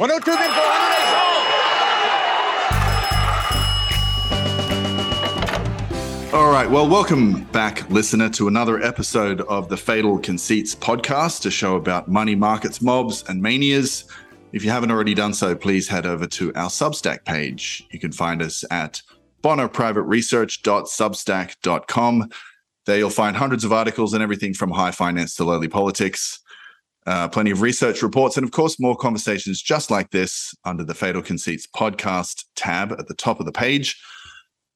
102 din po. Ano na? All right. Well, welcome back, listener, to another episode of the Fatal Conceits podcast, a show about money markets, mobs, and manias. If you haven't already done so, please head over to our Substack page. You can find us at bonnerprivateresearch.substack.com. There you'll find hundreds of articles and everything from high finance to lowly politics. Uh, plenty of research reports, and of course, more conversations just like this under the Fatal Conceits podcast tab at the top of the page.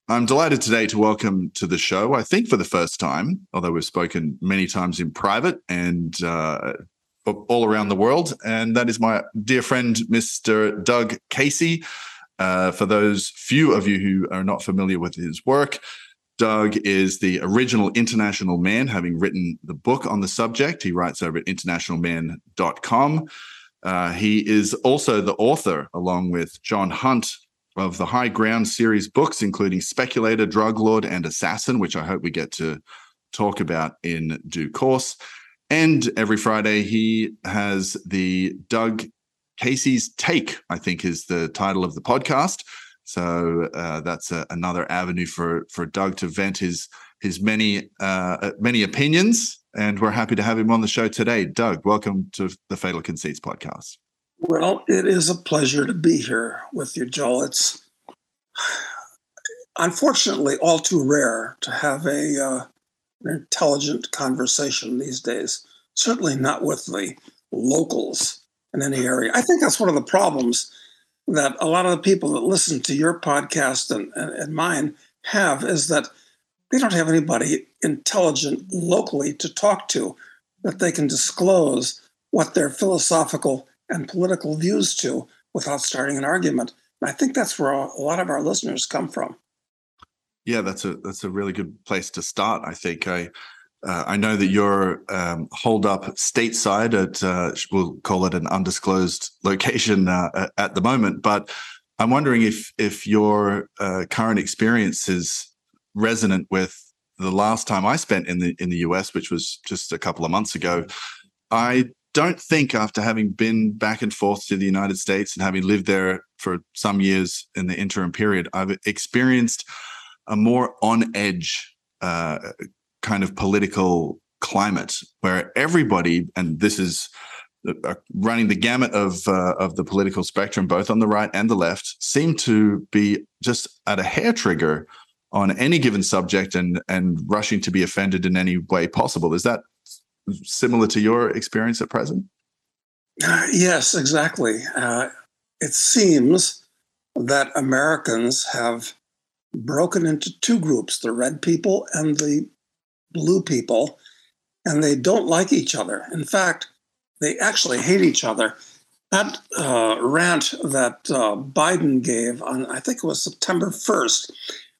I'm delighted today to welcome to the show, I think for the first time, although we've spoken many times in private and uh, all around the world. And that is my dear friend, Mr. Doug Casey. Uh, for those few of you who are not familiar with his work, Doug is the original international man, having written the book on the subject. He writes over at internationalman.com. Uh, he is also the author, along with John Hunt, of the High Ground series books, including Speculator, Drug Lord, and Assassin, which I hope we get to talk about in due course. And every Friday, he has the Doug Casey's Take, I think is the title of the podcast. So uh, that's a, another avenue for for Doug to vent his his many uh, many opinions, and we're happy to have him on the show today. Doug, welcome to the Fatal Conceits podcast. Well, it is a pleasure to be here with you, Joel. It's unfortunately all too rare to have a uh, an intelligent conversation these days. Certainly not with the locals in any area. I think that's one of the problems that a lot of the people that listen to your podcast and, and, and mine have is that they don't have anybody intelligent locally to talk to that they can disclose what their philosophical and political views to without starting an argument. And I think that's where a lot of our listeners come from. Yeah, that's a that's a really good place to start. I think I uh, I know that you're um, holed up stateside at uh, we'll call it an undisclosed location uh, at the moment, but I'm wondering if if your uh, current experience is resonant with the last time I spent in the in the US, which was just a couple of months ago. I don't think after having been back and forth to the United States and having lived there for some years in the interim period, I've experienced a more on edge uh, kind of political climate where everybody, and this is uh, running the gamut of uh, of the political spectrum, both on the right and the left, seem to be just at a hair trigger on any given subject and and rushing to be offended in any way possible. Is that similar to your experience at present? Uh, yes, exactly. Uh, it seems that Americans have broken into two groups the red people and the blue people, and they don't like each other. In fact, they actually hate each other. That uh, rant that uh, Biden gave on, I think it was September 1st,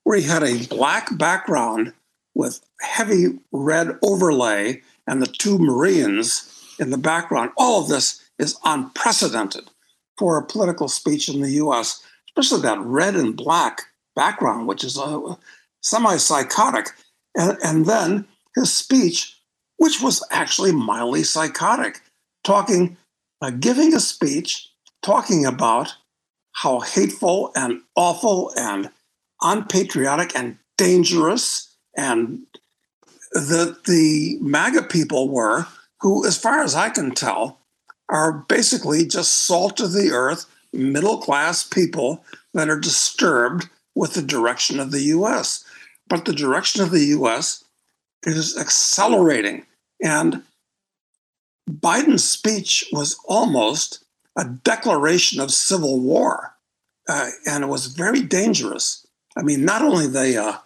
where he had a black background with heavy red overlay and the two Marines in the background. All of this is unprecedented for a political speech in the US, especially that red and black background, which is uh, semi psychotic. And, and then his speech, which was actually mildly psychotic, talking, uh, giving a speech talking about how hateful and awful and unpatriotic and dangerous and that the MAGA people were, who, as far as I can tell, are basically just salt of the earth, middle class people that are disturbed with the direction of the US. But the direction of the US is accelerating. And Biden's speech was almost a declaration of civil war. Uh, and it was very dangerous. I mean, not only the uh,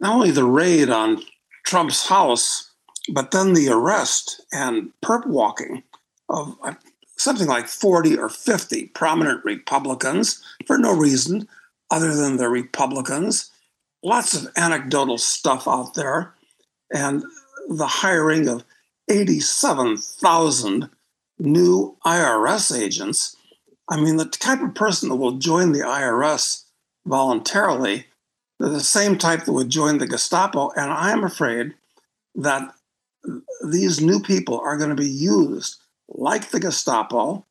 not only the raid on Trump's house, but then the arrest and perp walking of uh, something like 40 or 50 prominent Republicans for no reason other than they're Republicans. Lots of anecdotal stuff out there, and the hiring of 87,000 new IRS agents. I mean, the type of person that will join the IRS voluntarily the same type that would join the Gestapo. And I am afraid that these new people are going to be used like the Gestapo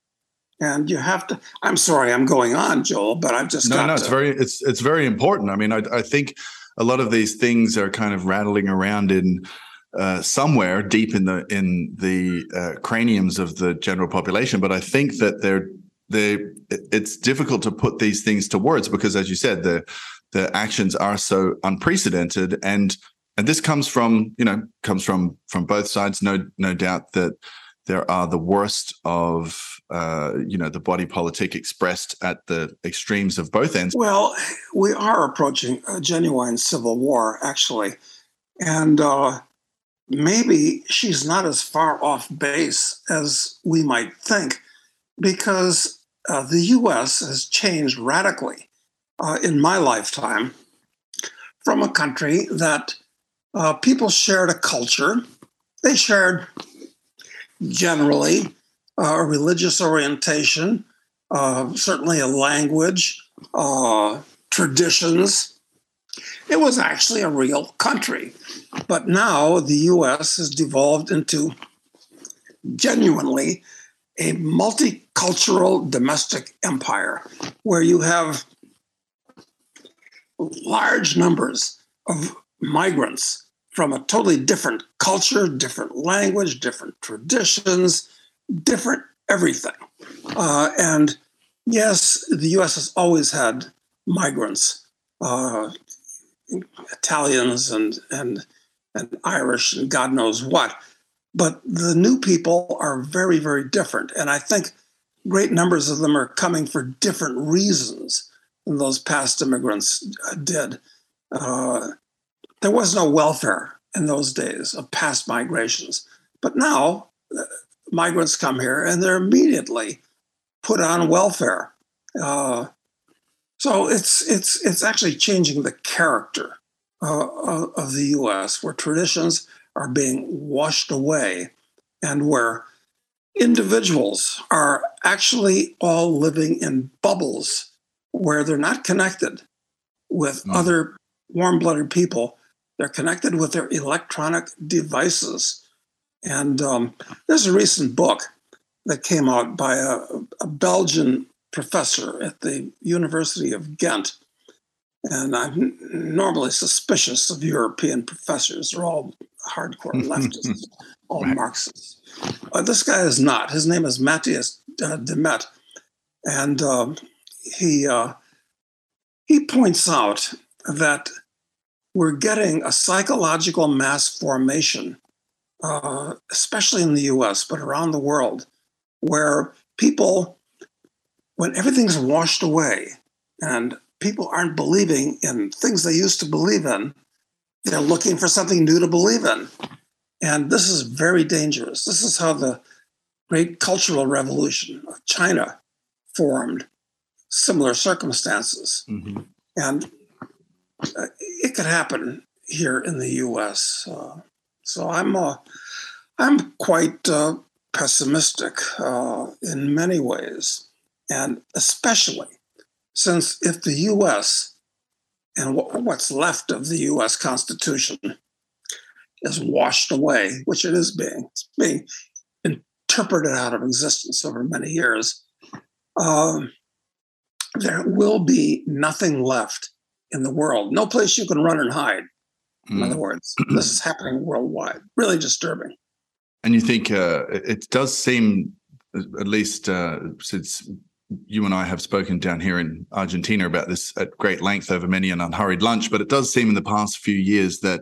And you have to. I'm sorry, I'm going on, Joel, but I've just no, no. To, it's very, it's it's very important. I mean, I, I think a lot of these things are kind of rattling around in uh, somewhere deep in the in the uh, craniums of the general population. But I think that they're they it's difficult to put these things to words because, as you said, the the actions are so unprecedented and and this comes from you know comes from from both sides no no doubt that there are the worst of uh, you know the body politic expressed at the extremes of both ends well we are approaching a genuine civil war actually and uh, maybe she's not as far off base as we might think because uh, the us has changed radically uh, in my lifetime from a country that uh, people shared a culture. They shared generally a religious orientation, uh, certainly a language, uh, traditions. It was actually a real country. But now the US has devolved into genuinely a multicultural domestic empire where you have large numbers of migrants from a totally different culture, different language, different traditions, different everything. Uh, and yes, the US has always had migrants, uh, Italians and, and, and Irish and God knows what. But the new people are very, very different. And I think great numbers of them are coming for different reasons than those past immigrants uh, did. Uh, there was no welfare in those days of past migrations. But now uh, migrants come here and they're immediately put on welfare. Uh, so it's it's it's actually changing the character uh, of the U.S., where traditions are being washed away, and where individuals are actually all living in bubbles where they're not connected with mm. other warm blooded people. They're connected with their electronic devices. And um, there's a recent book that came out by a, a, Belgian professor at the University of Ghent. And I'm normally suspicious of European professors. They're all hardcore leftists, all right. Marxists. Uh, this guy is not. His name is Mattias uh, Desmet. And um, he uh, he points out that we're getting a psychological mass formation, uh, especially in the U.S. but around the world, where people, when everything's washed away and people aren't believing in things they used to believe in, they're looking for something new to believe in. And this is very dangerous. This is how the great cultural revolution of China formed similar circumstances. Mm-hmm. And uh, it could happen here in the U.S. Uh, so I'm uh, I'm quite uh, pessimistic uh, in many ways, and especially since if the U.S. and what's left of the U.S. Constitution is washed away, which it is being, it's being interpreted out of existence over many years. Um, there will be nothing left in the world. No place you can run and hide. In mm. other words, this is happening worldwide. Really disturbing. And you think uh, it does seem, at least uh, since you and I have spoken down here in Argentina about this at great length over many an unhurried lunch, but it does seem in the past few years that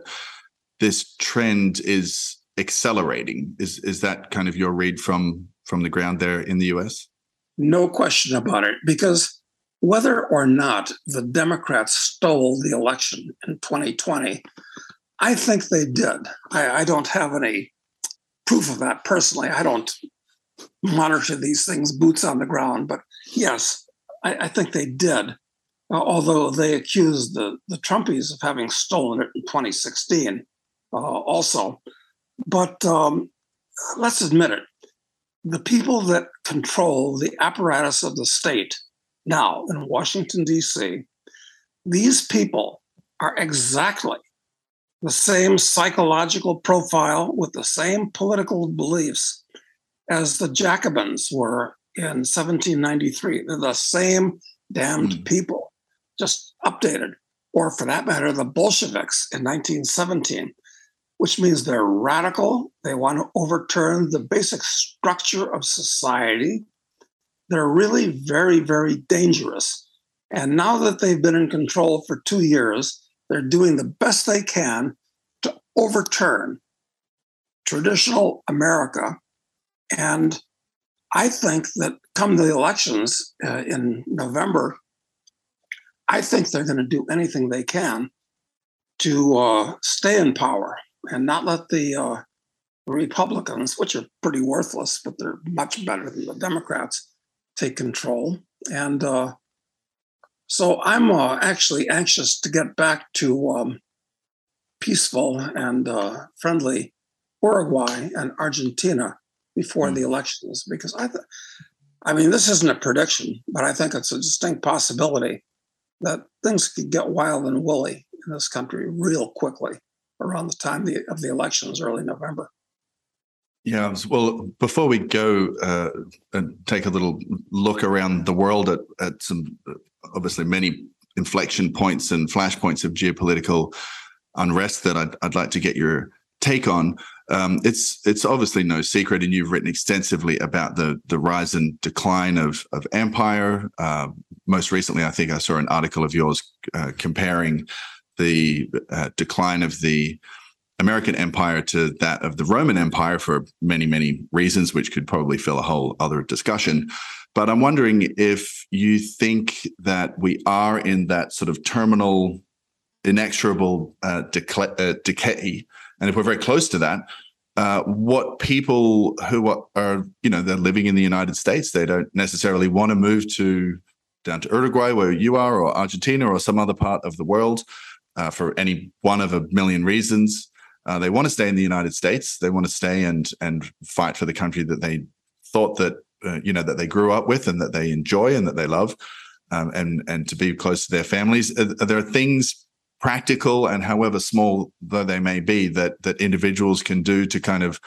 this trend is accelerating. Is is that kind of your read from from the ground there in the US? No question about it, because whether or not the Democrats stole the election in 2020, I think they did. I, I, don't have any proof of that personally. I don't monitor these things boots on the ground, but yes, I, I think they did. Uh, although they accused the, the Trumpies of having stolen it in 2016 uh, also. But um, let's admit it the people that control the apparatus of the state now in Washington, D.C., these people are exactly the same psychological profile with the same political beliefs as the Jacobins were in 1793. They're the same damned mm. people, just updated. Or for that matter, the Bolsheviks in 1917, which means they're radical. They want to overturn the basic structure of society. They're really very, very dangerous. And now that they've been in control for two years, they're doing the best they can to overturn traditional America. And I think that come the elections uh, in November, I think they're going to do anything they can to uh, stay in power and not let the uh, Republicans, which are pretty worthless, but they're much better than the Democrats, take control. And uh, so I'm uh, actually anxious to get back to um, peaceful and uh, friendly Uruguay and Argentina before mm. the elections because I, th- I mean, this isn't a prediction, but I think it's a distinct possibility that things could get wild and woolly in this country real quickly around the time of the elections, early November. Yeah, well, before we go uh, and take a little look around the world at, at some obviously many inflection points and flashpoints of geopolitical unrest that I'd, I'd like to get your take on. Um, it's it's obviously no secret, and you've written extensively about the the rise and decline of of empire. Uh, most recently, I think I saw an article of yours uh, comparing the uh, decline of the American empire to that of the Roman Empire for many many reasons, which could probably fill a whole other discussion. But I'm wondering if you think that we are in that sort of terminal, inexorable uh, uh decay and if we're very close to that, uh, what people who are, you know, they're living in the United States, they don't necessarily want to move to down to Uruguay, where you are, or Argentina, or some other part of the world uh, for any one of a million reasons. Uh, they want to stay in the United States. They want to stay and and fight for the country that they thought that uh, you know that they grew up with and that they enjoy and that they love, um, and and to be close to their families. There are things practical and however small though they may be that that individuals can do to kind of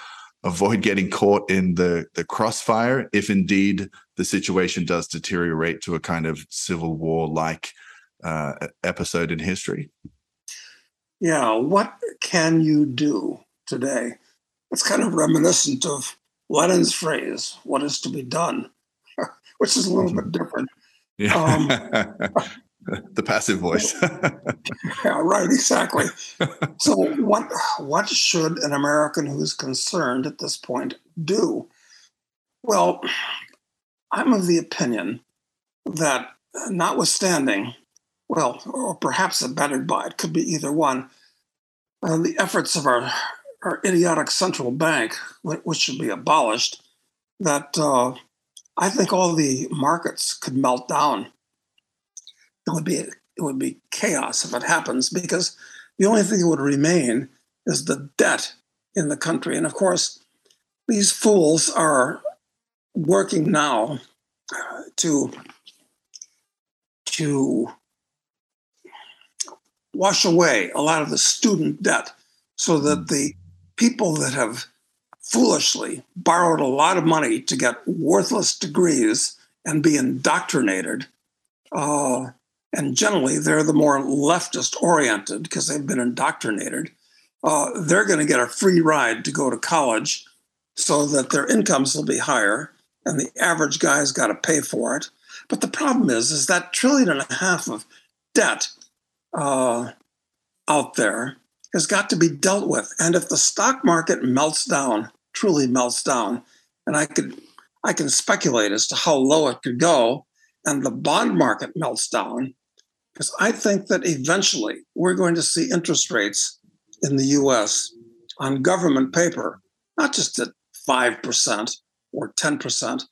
avoid getting caught in the the crossfire if indeed the situation does deteriorate to a kind of civil war like uh, episode in history yeah what can you do today it's kind of reminiscent of lenin's phrase what is to be done which is a little bit different yeah. Um, the passive voice. yeah, right, exactly. so, what what should an American who's concerned at this point do? Well, I'm of the opinion that, notwithstanding, well, or perhaps abetted by it, could be either one, uh, the efforts of our our idiotic central bank, which should be abolished, that uh, I think all the markets could melt down it would be it would be chaos if it happens because the only thing that would remain is the debt in the country. And of course, these fools are working now to to wash away a lot of the student debt so that hmm. the people that have foolishly borrowed a lot of money to get worthless degrees and be indoctrinated uh, and generally they're the more leftist oriented because they've been indoctrinated. Uh, they're going to get a free ride to go to college so that their incomes will be higher and the average guy's got to pay for it. But the problem is, is that trillion and a half of debt uh, out there has got to be dealt with. And if the stock market melts down, truly melts down, and I could I can speculate as to how low it could go, and the bond market melts down, because I think that eventually we're going to see interest rates in the US on government paper, not just at 5% or 10%.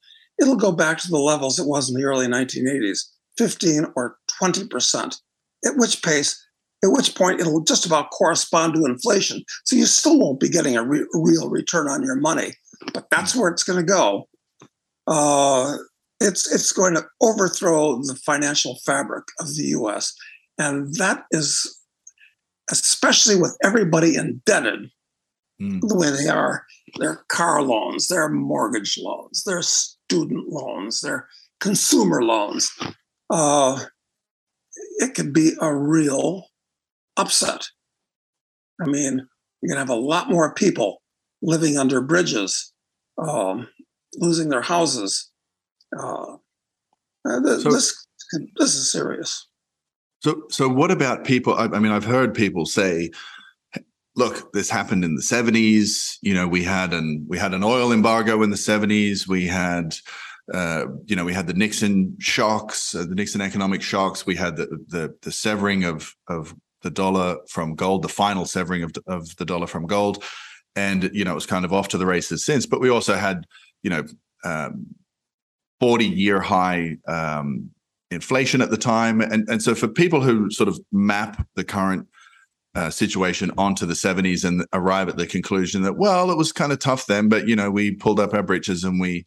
It'll go back to the levels it was in the early 1980s, 15 or 20%, at which pace, at which point it'll just about correspond to inflation. So you still won't be getting a re- real return on your money, but that's where it's going to go. Uh, it's it's going to overthrow the financial fabric of the U.S. and that is especially with everybody indebted mm. the way they are their car loans their mortgage loans their student loans, they're consumer loans. Uh, it could be a real upset. I mean, you're going to have a lot more people living under bridges, um, losing their houses. Uh, uh th- so, this this is serious. So, so what about people? I, I mean, I've heard people say, "Look, this happened in the '70s. You know, we had an we had an oil embargo in the '70s. We had." Uh, you know, we had the Nixon shocks, uh, the Nixon economic shocks. We had the, the the severing of of the dollar from gold, the final severing of of the dollar from gold, and you know it was kind of off to the races since. But we also had you know um, forty year high um, inflation at the time, and and so for people who sort of map the current uh, situation onto the 70s and arrive at the conclusion that well it was kind of tough then but you know we pulled up our britches and we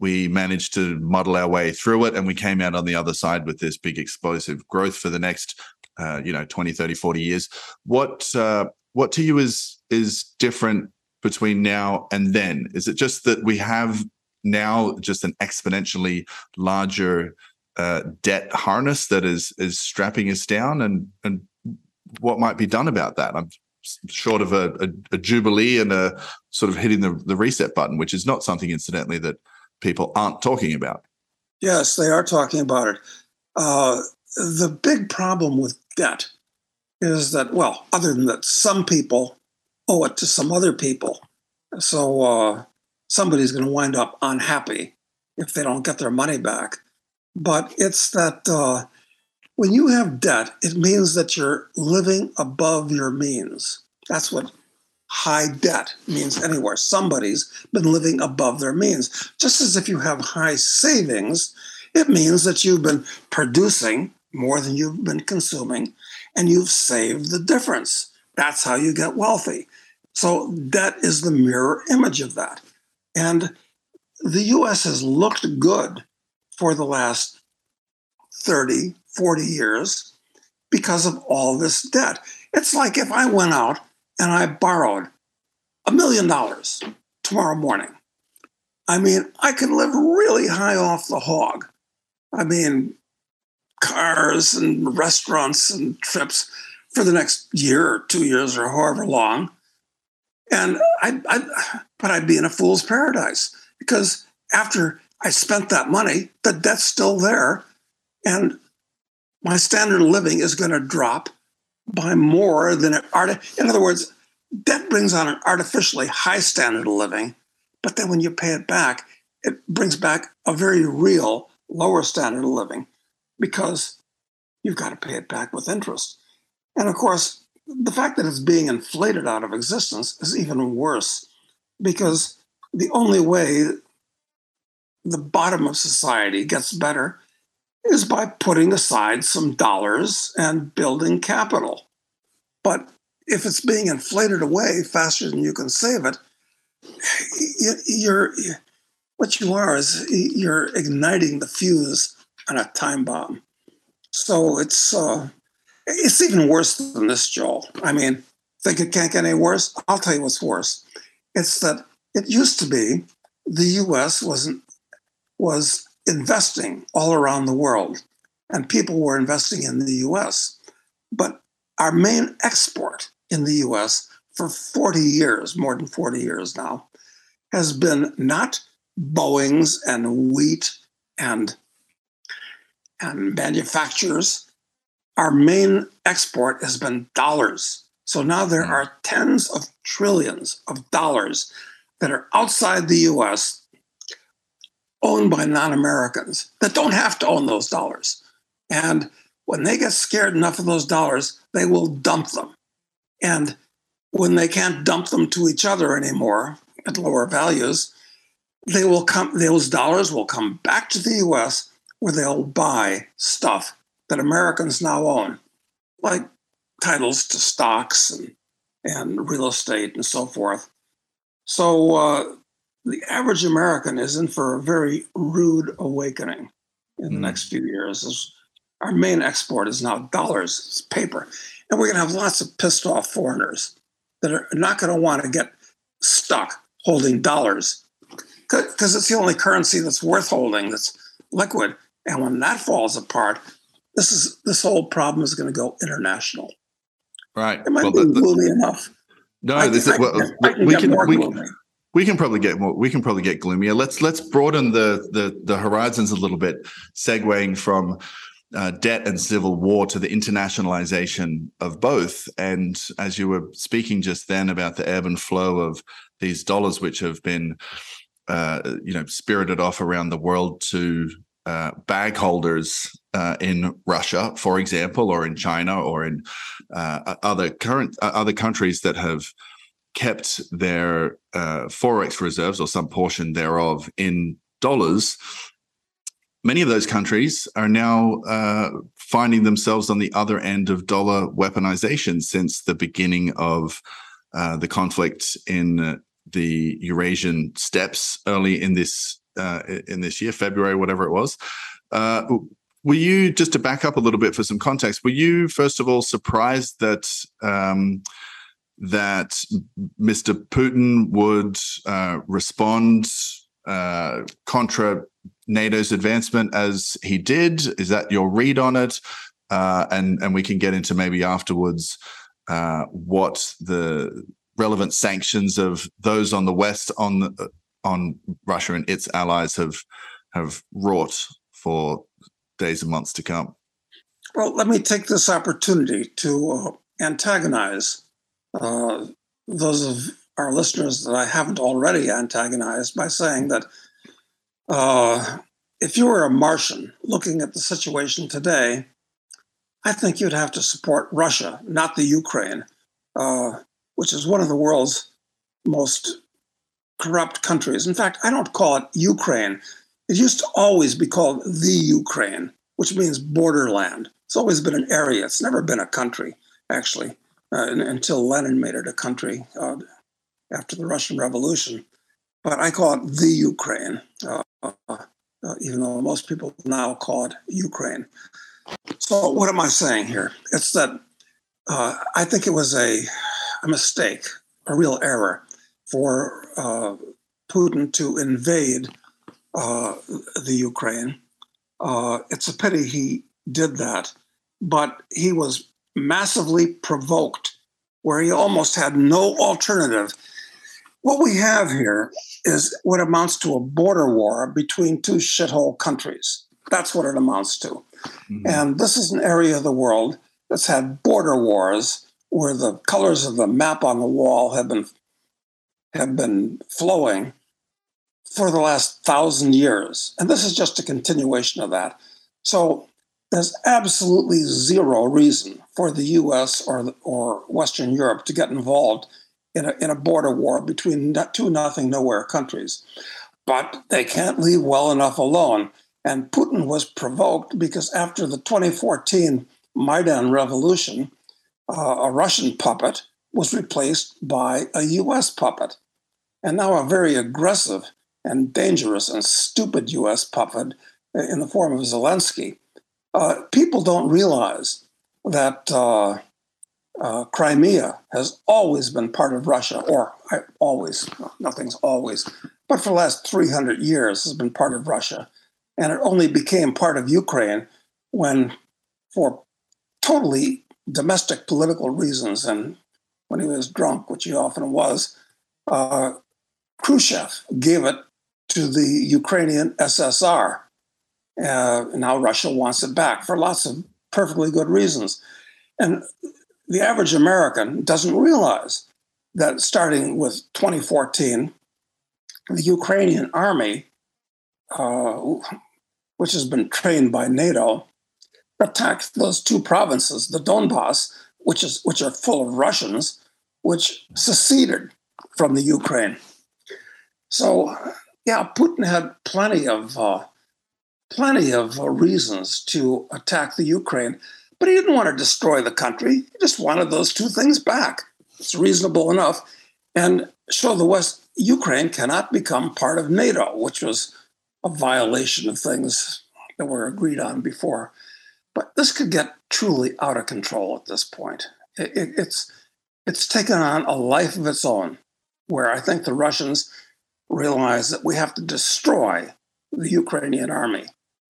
we managed to muddle our way through it and we came out on the other side with this big explosive growth for the next uh, you know 20 30 40 years. What uh, what to you is is different between now and then? Is it just that we have now just an exponentially larger uh, debt harness that is is strapping us down? And and what might be done about that? I'm short of a, a, a jubilee and a sort of hitting the, the reset button which is not something incidentally that people aren't talking about. Yes, they are talking about it. Uh, the big problem with debt is that, well, other than that, some people owe it to some other people. So uh, somebody's going to wind up unhappy if they don't get their money back. But it's that uh, when you have debt, it means that you're living above your means. That's what high debt means anywhere. Somebody's been living above their means. Just as if you have high savings, it means that you've been producing more than you've been consuming and you've saved the difference. That's how you get wealthy. So, debt is the mirror image of that. And the US has looked good for the last 30, 40 years because of all this debt. It's like if I went out and I borrowed a million dollars tomorrow morning. I mean, I can live really high off the hog. I mean, cars and restaurants and trips for the next year or two years or however long. And I, I but I'd be in a fool's paradise because after I spent that money, the debt's still there. And my standard of living is going to drop by more than it art. In other words, debt brings on an artificially high standard of living, but then when you pay it back, it brings back a very real lower standard of living because you've got to pay it back with interest. And of course, the fact that it's being inflated out of existence is even worse because the only way the bottom of society gets better is by putting aside some dollars and building capital. But if it's being inflated away faster than you can save it, you're what you are is you're igniting the fuse on a time bomb. So it's uh, it's even worse than this, Joel. I mean, think it can't get any worse? I'll tell you what's worse. It's that it used to be the U.S. wasn't was investing all around the world, and people were investing in the U.S. But our main export in the US for 40 years, more than 40 years now, has been not Boeings and wheat and, and manufacturers. Our main export has been dollars. So now there mm. are tens of trillions of dollars that are outside the US owned by non Americans that don't have to own those dollars. And when they get scared enough of those dollars, they will dump them. And when they can't dump them to each other anymore at lower values, they will come, those dollars will come back to the US where they'll buy stuff that Americans now own, like titles to stocks and, and real estate and so forth. So uh, the average American is in for a very rude awakening in the mm. next few years. Our main export is now dollars, it's paper. And we're going to have lots of pissed off foreigners that are not going to want to get stuck holding dollars. because it's the only currency that's worth holding, that's liquid. And when that falls apart, this is this whole problem is going to go international. Right. It might well, be the, gloomy enough. No, this is well, we can we, can we can probably get more we can probably get gloomier. Let's let's broaden the the the horizons a little bit segueing from uh, debt and civil war to the internationalization of both. And as you were speaking just then about the ebb and flow of these dollars which have been uh, you know spirited off around the world to uh, bag holders uh, in Russia, for example, or in China, or in uh, other current uh, other countries that have kept their uh, forex reserves or some portion thereof in dollars. Many of those countries are now uh, finding themselves on the other end of dollar weaponization since the beginning of the conflict in the Eurasian steppes early in this uh, in this year, February, whatever it was. Uh, were you just to back up a little bit for some context? Were you first of all surprised that um, that Mr. Putin would uh, respond uh, contra NATO's advancement as he did? Is that your read on it? Uh, and and we can get into maybe afterwards uh, what the relevant sanctions of those on the west on the, on Russia and its allies have have wrought for days and months to come. Well, let me take this opportunity to uh, antagonize uh, those of our listeners that I haven't already antagonized by saying that uh, if you were a Martian looking at the situation today, I think you'd have to support Russia, not the Ukraine, uh, which is one of the world's most corrupt countries. In fact, I don't call it Ukraine. It used to always be called the Ukraine, which means borderland. It's always been an area. It's never been a country, actually, uh, until Lenin made it a country uh, after the Russian Revolution. But I call it the Ukraine, uh, even though most people now call it Ukraine. So, what am I saying here? It's that uh, I think it was a, a mistake, a real error for uh, Putin to invade uh, the Ukraine. It's a pity he did that, but he was massively provoked, where he almost had no alternative. What we have here is what amounts to a border war between two shithole countries. That's what it amounts to. Mm-hmm. And this is an area of the world that's had border wars where the colors of the map on the wall have been have been flowing for the last thousand years. And this is just a continuation of that. So there's absolutely zero reason for the US or, or Western Europe to get involved in a, in a border war between two nothing nowhere countries. But they can't leave well enough alone. And Putin was provoked because after the 2014 Maidan revolution, uh, a Russian puppet was replaced by a US puppet. And now a very aggressive and dangerous and stupid US puppet in the form of Zelensky. Uh, people don't realize that uh, uh, Crimea has always been part of Russia, or always, nothing's always, but for the last 300 years has been part of Russia. And it only became part of Ukraine when, for totally domestic political reasons, and when he was drunk, which he often was, uh, Khrushchev gave it to the Ukrainian SSR. Uh, now Russia wants it back for lots of perfectly good reasons. And the average American doesn't realize that starting with 2014, the Ukrainian army, uh, which has been trained by NATO, attacked those two provinces, the Donbass, which is which are full of Russians, which seceded from the Ukraine. So, yeah, Putin had plenty of uh, plenty of uh, reasons to attack the Ukraine, but he didn't want to destroy the country. He just wanted those two things back. It's reasonable enough, and show the West Ukraine cannot become part of NATO, which was a violation of things that were agreed on before. But this could get truly out of control at this point. It, it, it's it's taken on a life of its own, where I think the Russians realize that we have to destroy the Ukrainian army.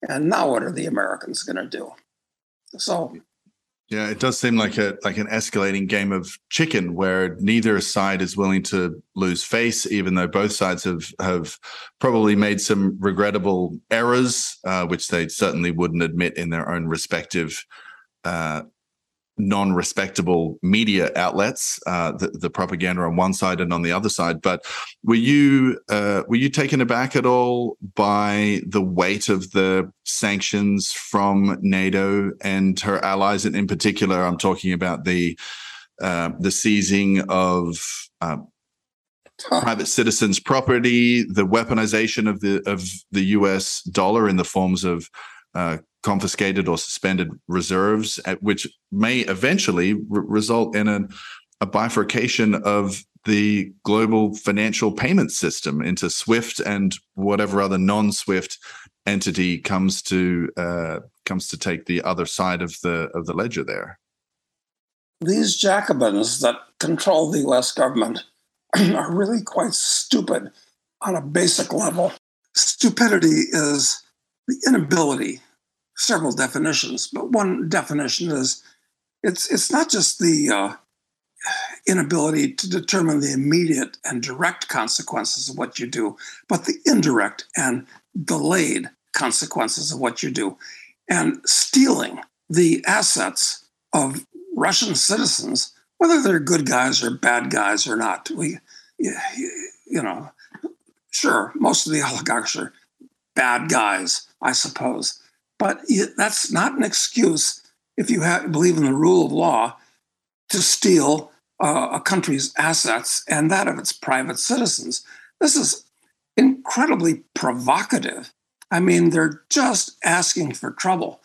And now what are the Americans going to do? So yeah, it does seem like a like an escalating game of chicken where neither side is willing to lose face, even though both sides have have probably made some regrettable errors, uh, which they certainly wouldn't admit in their own respective uh, non-respectable media outlets, uh, the, the, propaganda on one side and on the other side. But were you uh, were you taken aback at all by the weight of the sanctions from NATO and her allies, and in particular, I'm talking about the uh, the seizing of. Uh, private citizens' property, the weaponization of the of the U.S. dollar in the forms of uh, confiscated or suspended reserves, which may eventually result in a, a bifurcation of the global financial payment system into SWIFT and whatever other non-SWIFT entity comes to uh, comes to take the other side of the of the ledger there. These Jacobins that control the U.S. government are really quite stupid on a basic level. Stupidity is the inability several definitions, but one definition is it's it's not just the uh, inability to determine the immediate and direct consequences of what you do, but the indirect and delayed consequences of what you do, and stealing the assets of Russian citizens, whether they're good guys or bad guys or not. We, you know, sure, most of the oligarchs are bad guys, I suppose. But that's not an excuse if you have, believe in the rule of law to steal uh, a country's assets and that of its private citizens. This is incredibly provocative. I mean, they're just asking for trouble.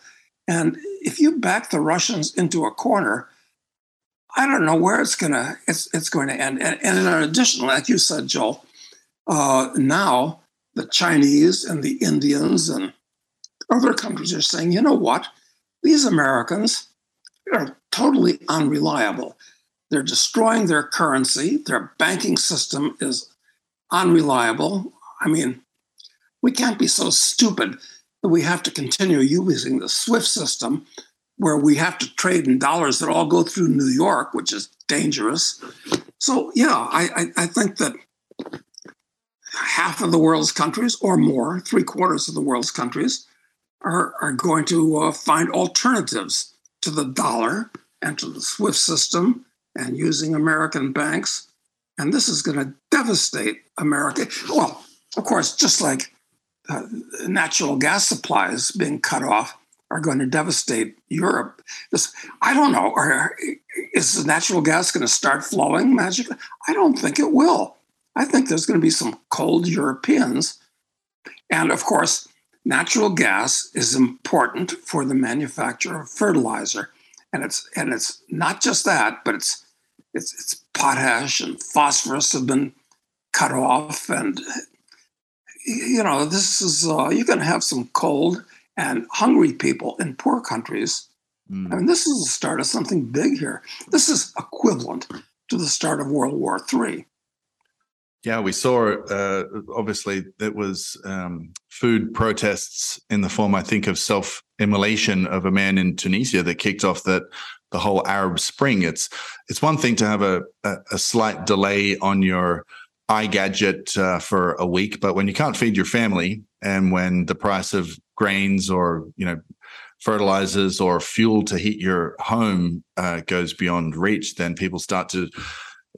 And if you back the Russians into a corner, I don't know where it's gonna it's it's going to end. And, and in addition, like you said, Joel, uh, now the Chinese and the Indians and other countries are saying, you know what? These Americans are totally unreliable. They're destroying their currency. Their banking system is unreliable. I mean, we can't be so stupid that we have to continue using the SWIFT system where we have to trade in dollars that all go through New York, which is dangerous. So, yeah, I, I, I think that half of the world's countries or more, three quarters of the world's countries, are, are going to uh, find alternatives to the dollar and to the SWIFT system and using American banks. And this is going to devastate America. Well, of course, just like uh, natural gas supplies being cut off are going to devastate Europe. This, I don't know. Are, is the natural gas going to start flowing magically? I don't think it will. I think there's going to be some cold Europeans. And of course, natural gas is important for the manufacture of fertilizer and it's and it's not just that but it's it's, it's potash and phosphorus have been cut off and you know this is uh, you're going to have some cold and hungry people in poor countries. Mm. i mean this is the start of something big here. This is equivalent to the start of world war iii yeah, we saw uh, obviously it was um, food protests in the form, I think, of self immolation of a man in Tunisia that kicked off that the whole Arab Spring. It's it's one thing to have a a, a slight delay on your iGadget uh, for a week, but when you can't feed your family and when the price of grains or you know fertilizers or fuel to heat your home uh, goes beyond reach, then people start to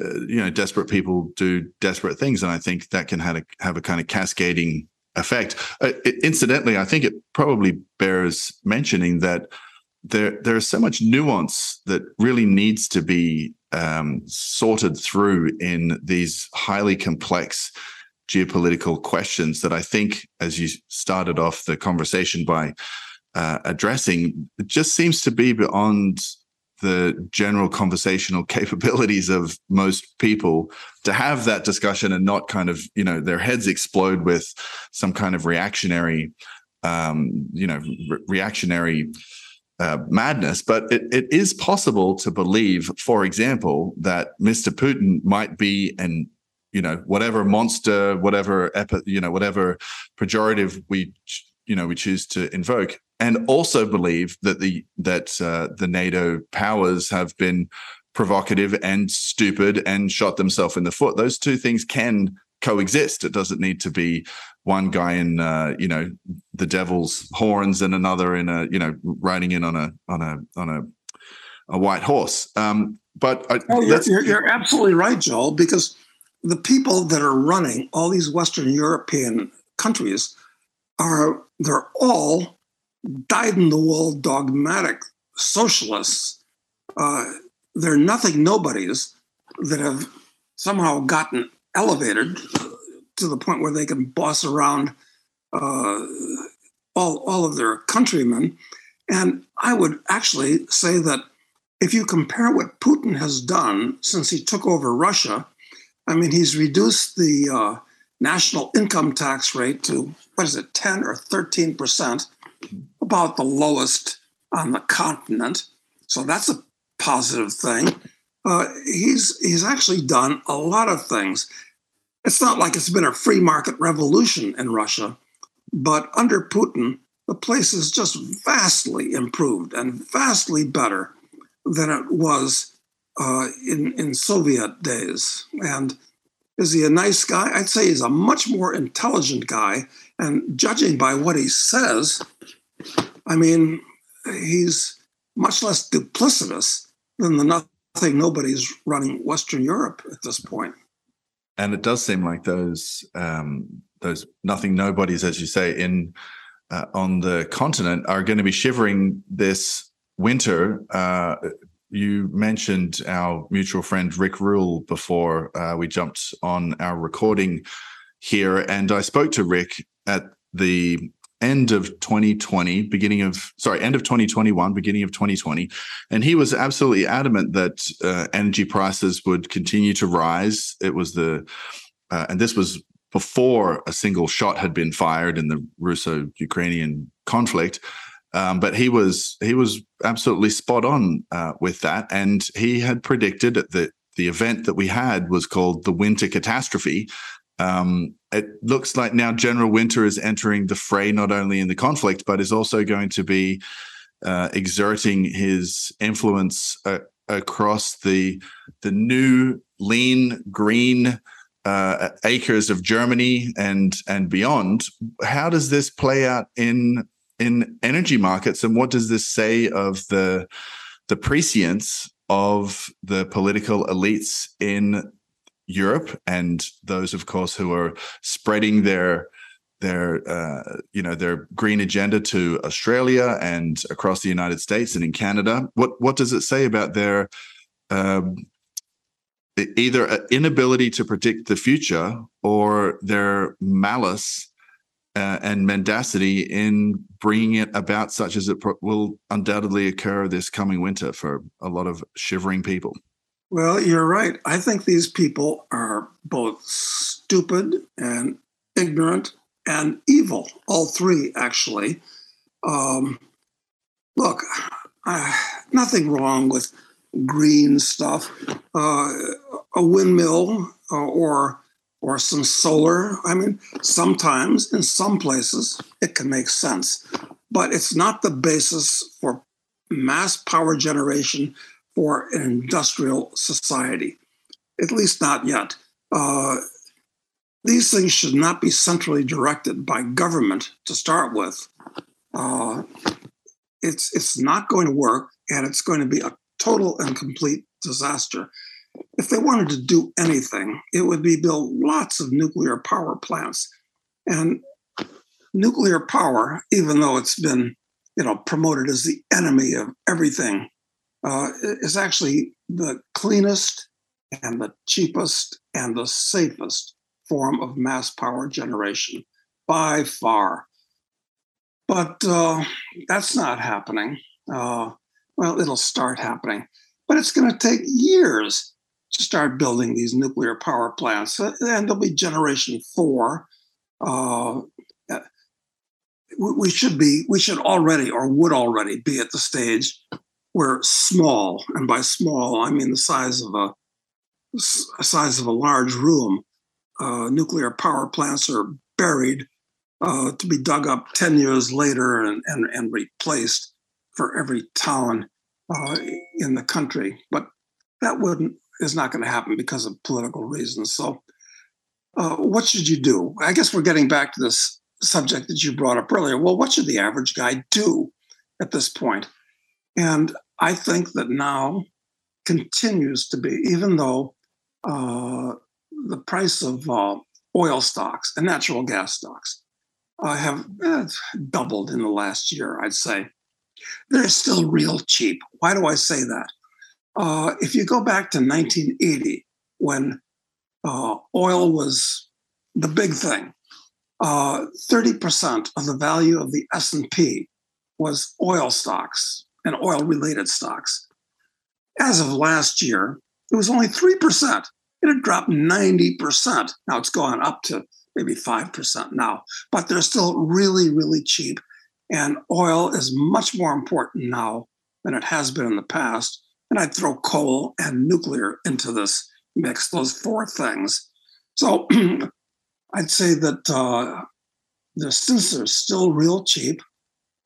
uh, you know, desperate people do desperate things, and I think that can have a have a kind of cascading effect. Uh, incidentally, I think it probably bears mentioning that there there is so much nuance that really needs to be um, sorted through in these highly complex geopolitical questions that I think, as you started off the conversation by uh, addressing, it just seems to be beyond the general conversational capabilities of most people to have that discussion and not kind of you know their heads explode with some kind of reactionary um, you know re- reactionary uh, madness. But it, it is possible to believe for example that mr putin might be an you know whatever monster whatever epi, you know whatever pejorative we you know we choose to invoke and also believe that the that uh, the nato powers have been provocative and stupid and shot themselves in the foot. Those two things can coexist. It doesn't need to be one guy in uh, you know the devil's horns and another in a you know riding in on a on a on a a white horse. Um, but I, oh, you're, you're, you're absolutely right joel because the people that are running all these Western European countries are they're all dyed in the wool dogmatic socialists. Uh, they're nothing nobodies that have somehow gotten elevated to the point where they can boss around uh, all, all of their countrymen. And I would actually say that if you compare what Putin has done since he took over Russia I mean, he's reduced the uh, national income tax rate to what is it, 10 or 13 percent, about the lowest on the continent. So that's a positive thing. Uh, he's he's actually done a lot of things. It's not like it's been a free market revolution in Russia, but under Putin, the place is just vastly improved and vastly better than it was uh, in in Soviet days. And is he a nice guy? I'd say he's a much more intelligent guy. And judging by what he says, I mean, he's much less duplicitous than the nothing nobody's running Western Europe at this point. And it does seem like those um, those nothing nobodies, as you say, in uh, on the continent are going to be shivering this winter. Uh, you mentioned our mutual friend Rick Rule before uh, we jumped on our recording here, and I spoke to Rick at the end of 2020 beginning of sorry end of 2021 beginning of 2020 and he was absolutely adamant that uh, energy prices would continue to rise. It was the uh, and this was before a single shot had been fired in the russo-ukrainian conflict. Um, but he was he was absolutely spot on uh, with that, and he had predicted that the event that we had was called the winter catastrophe. Um, it looks like now General Winter is entering the fray not only in the conflict, but is also going to be uh, exerting his influence uh, across the the new lean green uh, acres of Germany and and beyond. How does this play out in in energy markets and what does this say of the the prescience of the political elites in Europe and those of course who are spreading their their uh, you know their green agenda to Australia and across the United States and in Canada what what does it say about their um, either inability to predict the future or their malice uh, and mendacity in bringing it about, such as it pro- will undoubtedly occur this coming winter for a lot of shivering people. Well, you're right. I think these people are both stupid and ignorant and evil, all three, actually. Um, look, uh, nothing wrong with green stuff. Uh, a windmill uh, or or some solar. I mean, sometimes in some places it can make sense, but it's not the basis for mass power generation for an industrial society, at least not yet. Uh, these things should not be centrally directed by government to start with. Uh, it's it's not going to work, and it's going to be a total and complete disaster if they wanted to do anything, it would be build lots of nuclear power plants. And nuclear power, even though it's been, you know, promoted as the enemy of everything, uh, is actually the cleanest and the cheapest and the safest form of mass power generation by far. But uh, that's not happening. Uh, well, it'll start happening, but it's going to take years to start building these nuclear power plants. Uh, and there'll be generation four. Uh, uh we should be, we should already or would already be at the stage where small, and by small I mean the size of a, a size of a large room, uh, nuclear power plants are buried uh, to be dug up 10 years later and, and, and replaced for every town uh, in the country. But that wouldn't is not going to happen because of political reasons. So, uh, what should you do? I guess we're getting back to this subject that you brought up earlier. Well, what should the average guy do at this point? And I think that now continues to be, even though uh, the price of uh, oil stocks and natural gas stocks uh, have eh, doubled in the last year, I'd say. They're still real cheap. Why do I say that? Uh, if you go back to 1980, when uh, oil was the big thing, 30% uh, of the value of the S&P was oil stocks and oil-related stocks. As of last year, it was only 3%. It had dropped 90%. Now it's gone up to maybe 5% now, but they're still really, really cheap. And oil is much more important now than it has been in the past. And I'd throw coal and nuclear into this mix, those four things. So I'd say that uh, the, since they're still real cheap,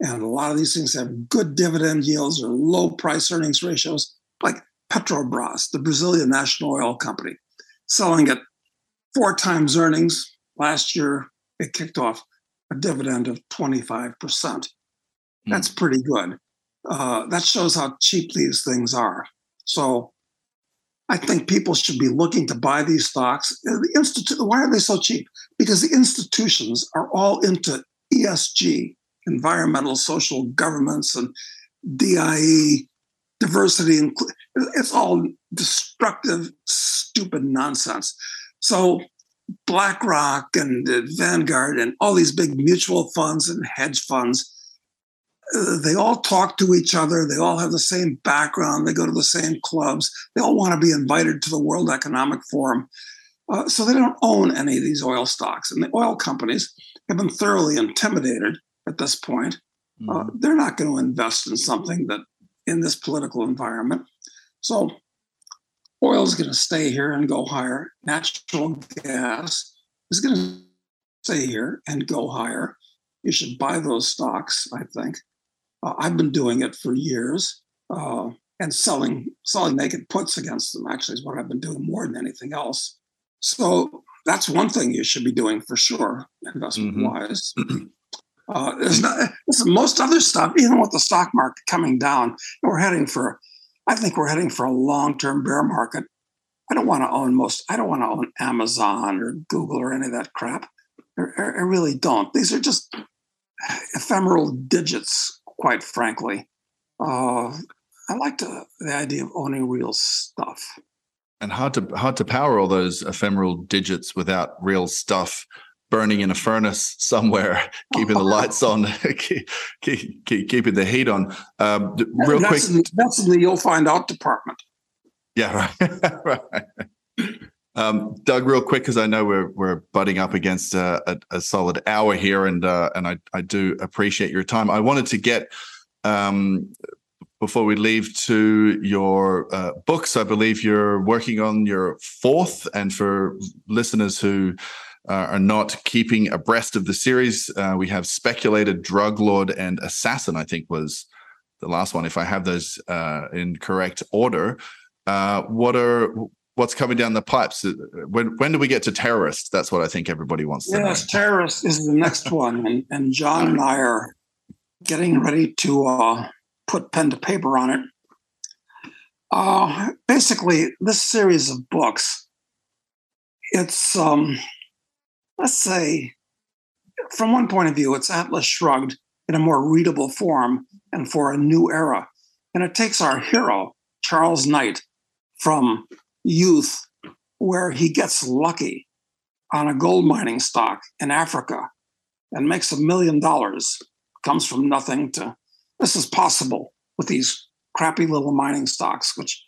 and a lot of these things have good dividend yields or low price earnings ratios, like Petrobras, the Brazilian national oil company, selling at four times earnings. Last year, it kicked off a dividend of 25%. Mm. That's pretty good. Uh, that shows how cheap these things are. So I think people should be looking to buy these stocks. The institute, why are they so cheap? Because the institutions are all into ESG, environmental, social governments, and DIE, diversity. And it's all destructive, stupid nonsense. So BlackRock and Vanguard and all these big mutual funds and hedge funds, uh, they all talk to each other. They all have the same background. They go to the same clubs. They all want to be invited to the World Economic Forum. Uh, so they don't own any of these oil stocks. And the oil companies have been thoroughly intimidated at this point. Uh, mm-hmm. they're not going to invest in something that in this political environment. So oil is going to stay here and go higher. Natural gas is going to stay here and go higher. You should buy those stocks, I think. Uh, I've been doing it for years uh, and selling selling naked puts against them. Actually, is what I've been doing more than anything else. So that's one thing you should be doing for sure, investment mm-hmm. Uh, there's not most other stuff, even with the stock market coming down, we're heading for I think we're heading for a long-term bear market. I don't want to own most. I don't want to own Amazon or Google or any of that crap. I, I really don't. These are just ephemeral digits, quite frankly. Uh, I like to, the idea of owning real stuff. And hard to hard to power all those ephemeral digits without real stuff burning in a furnace somewhere, keeping the lights on, keep, keep, keeping the heat on. Um, real that's quick, in, that's in the you'll find out department. Yeah, right. right. Um, Doug, real quick, because I know we're we're butting up against a, a, a solid hour here, and uh, and I I do appreciate your time. I wanted to get um, before we leave to your uh, books. I believe you're working on your fourth, and for listeners who are not keeping abreast of the series. Uh, we have Speculator, Drug Lord, and Assassin, I think was the last one, if I have those uh, in correct order. Uh, what are what's coming down the pipes? Uh, when when do we get to terrorist? That's what I think everybody wants to yes, know. Yes, terrorist is the next one, and, and John and I are getting ready to uh, put pen to paper on it. basically, this series of books, it's um, let's say, from one point of view, it's Atlas Shrugged in a more readable form and for a new era. And it takes our hero, Charles Knight, from youth, where he gets lucky on a gold mining stock in Africa and makes a million dollars, comes from nothing to this is possible with these crappy little mining stocks, which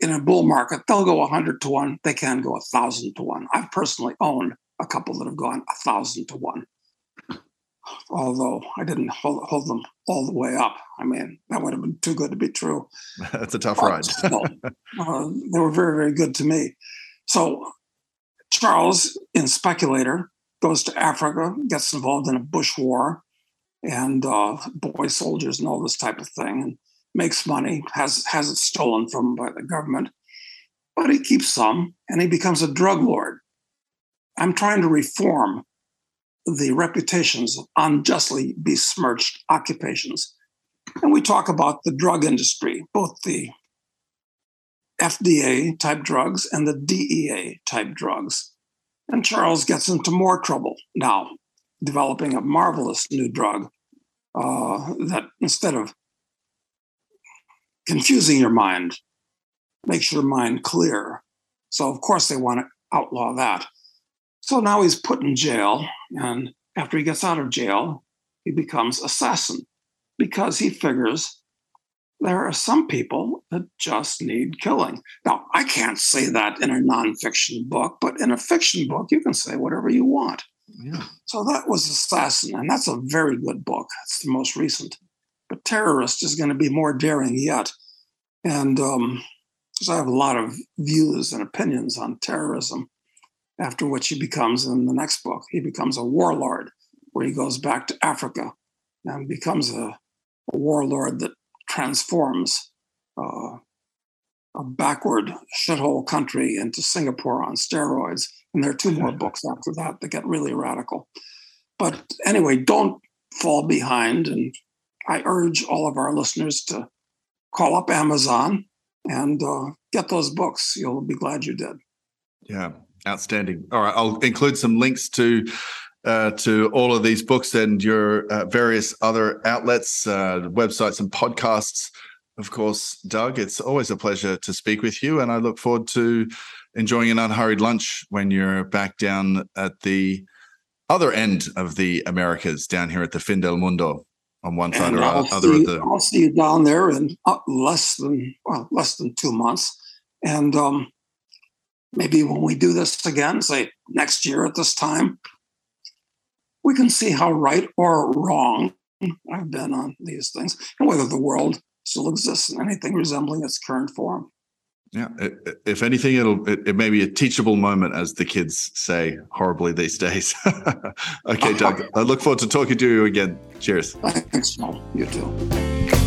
in a bull market, they'll go 100 to 1. They can go 1,000 to 1. I've personally owned a couple that have gone 1,000 to 1. Although I didn't hold, hold, them all the way up. I mean, that would have been too good to be true. That's a tough ride. uh, they were very, very good to me. So Charles, in Speculator, goes to Africa, gets involved in a bush war, and uh, boy soldiers and all this type of thing, and makes money, has has it stolen from by the government, but he keeps some, and he becomes a drug lord. I'm trying to reform the reputations of unjustly besmirched occupations. And we talk about the drug industry, both the FDA type drugs and the DEA type drugs. And Charles gets into more trouble now, developing a marvelous new drug uh, that instead of confusing your mind, makes your mind clear. So, of course, they want to outlaw that. So now he's put in jail. And after he gets out of jail, he becomes assassin because he figures there are some people that just need killing. Now, I can't say that in a nonfiction book, but in a fiction book, you can say whatever you want. Yeah. So that was Assassin, and that's a very good book. It's the most recent. But Terrorist is going to be more daring yet. And um, because I have a lot of views and opinions on terrorism, after which he becomes in the next book, he becomes a warlord, where he goes back to Africa and becomes a, a warlord that transforms uh, a backward shithole country into Singapore on steroids. And there are two more books after that that get really radical. But anyway, don't fall behind. And I urge all of our listeners to call up Amazon and uh, get those books. You'll be glad you did. Yeah, outstanding. All right, I'll include some links to uh, to all of these books and your uh, various other outlets, uh, websites, and podcasts. Of course, Doug, it's always a pleasure to speak with you, and I look forward to enjoying an unhurried lunch when you're back down at the other end of the Americas, down here at the Fin del Mundo on one side and or I'll other see, of the. I'll see you down there in uh, less than well, less than two months, and um, maybe when we do this again, say next year at this time, we can see how right or wrong I've been on these things and whether the world still exists in anything resembling its current form. Yeah, if anything, it'll it, it, may be a teachable moment, as the kids say horribly these days. okay, Doug, I look forward to talking to you again. Cheers. Thanks, Paul. You too.